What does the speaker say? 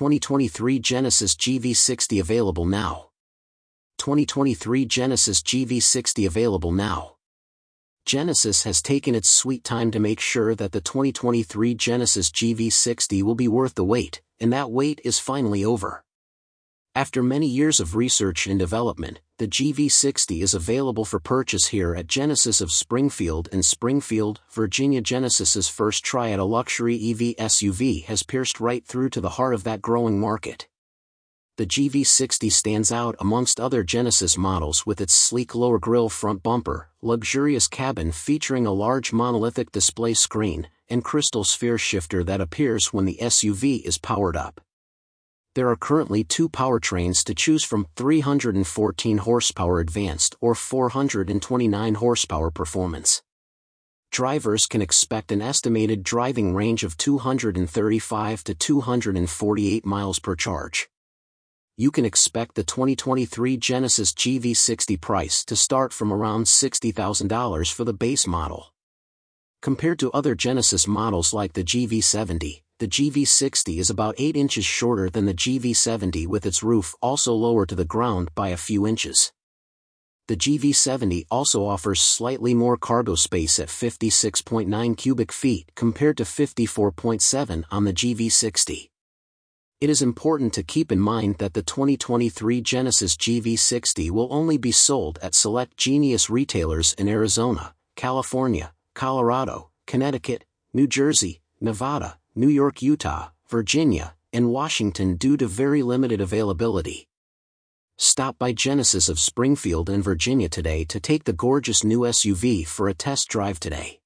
2023 Genesis GV60 available now. 2023 Genesis GV60 available now. Genesis has taken its sweet time to make sure that the 2023 Genesis GV60 will be worth the wait, and that wait is finally over. After many years of research and development, the GV60 is available for purchase here at Genesis of Springfield and Springfield, Virginia. Genesis's first try at a luxury EV SUV has pierced right through to the heart of that growing market. The GV60 stands out amongst other Genesis models with its sleek lower grille front bumper, luxurious cabin featuring a large monolithic display screen, and crystal sphere shifter that appears when the SUV is powered up there are currently two powertrains to choose from 314 horsepower advanced or 429 horsepower performance. Drivers can expect an estimated driving range of 235 to 248 miles per charge. You can expect the 2023 Genesis GV60 price to start from around $60,000 for the base model. Compared to other Genesis models like the GV70, the GV60 is about 8 inches shorter than the GV70 with its roof also lower to the ground by a few inches. The GV70 also offers slightly more cargo space at 56.9 cubic feet compared to 54.7 on the GV60. It is important to keep in mind that the 2023 Genesis GV60 will only be sold at select Genesis retailers in Arizona, California, Colorado, Connecticut, New Jersey, Nevada, New York, Utah, Virginia, and Washington due to very limited availability. Stop by Genesis of Springfield and Virginia today to take the gorgeous new SUV for a test drive today.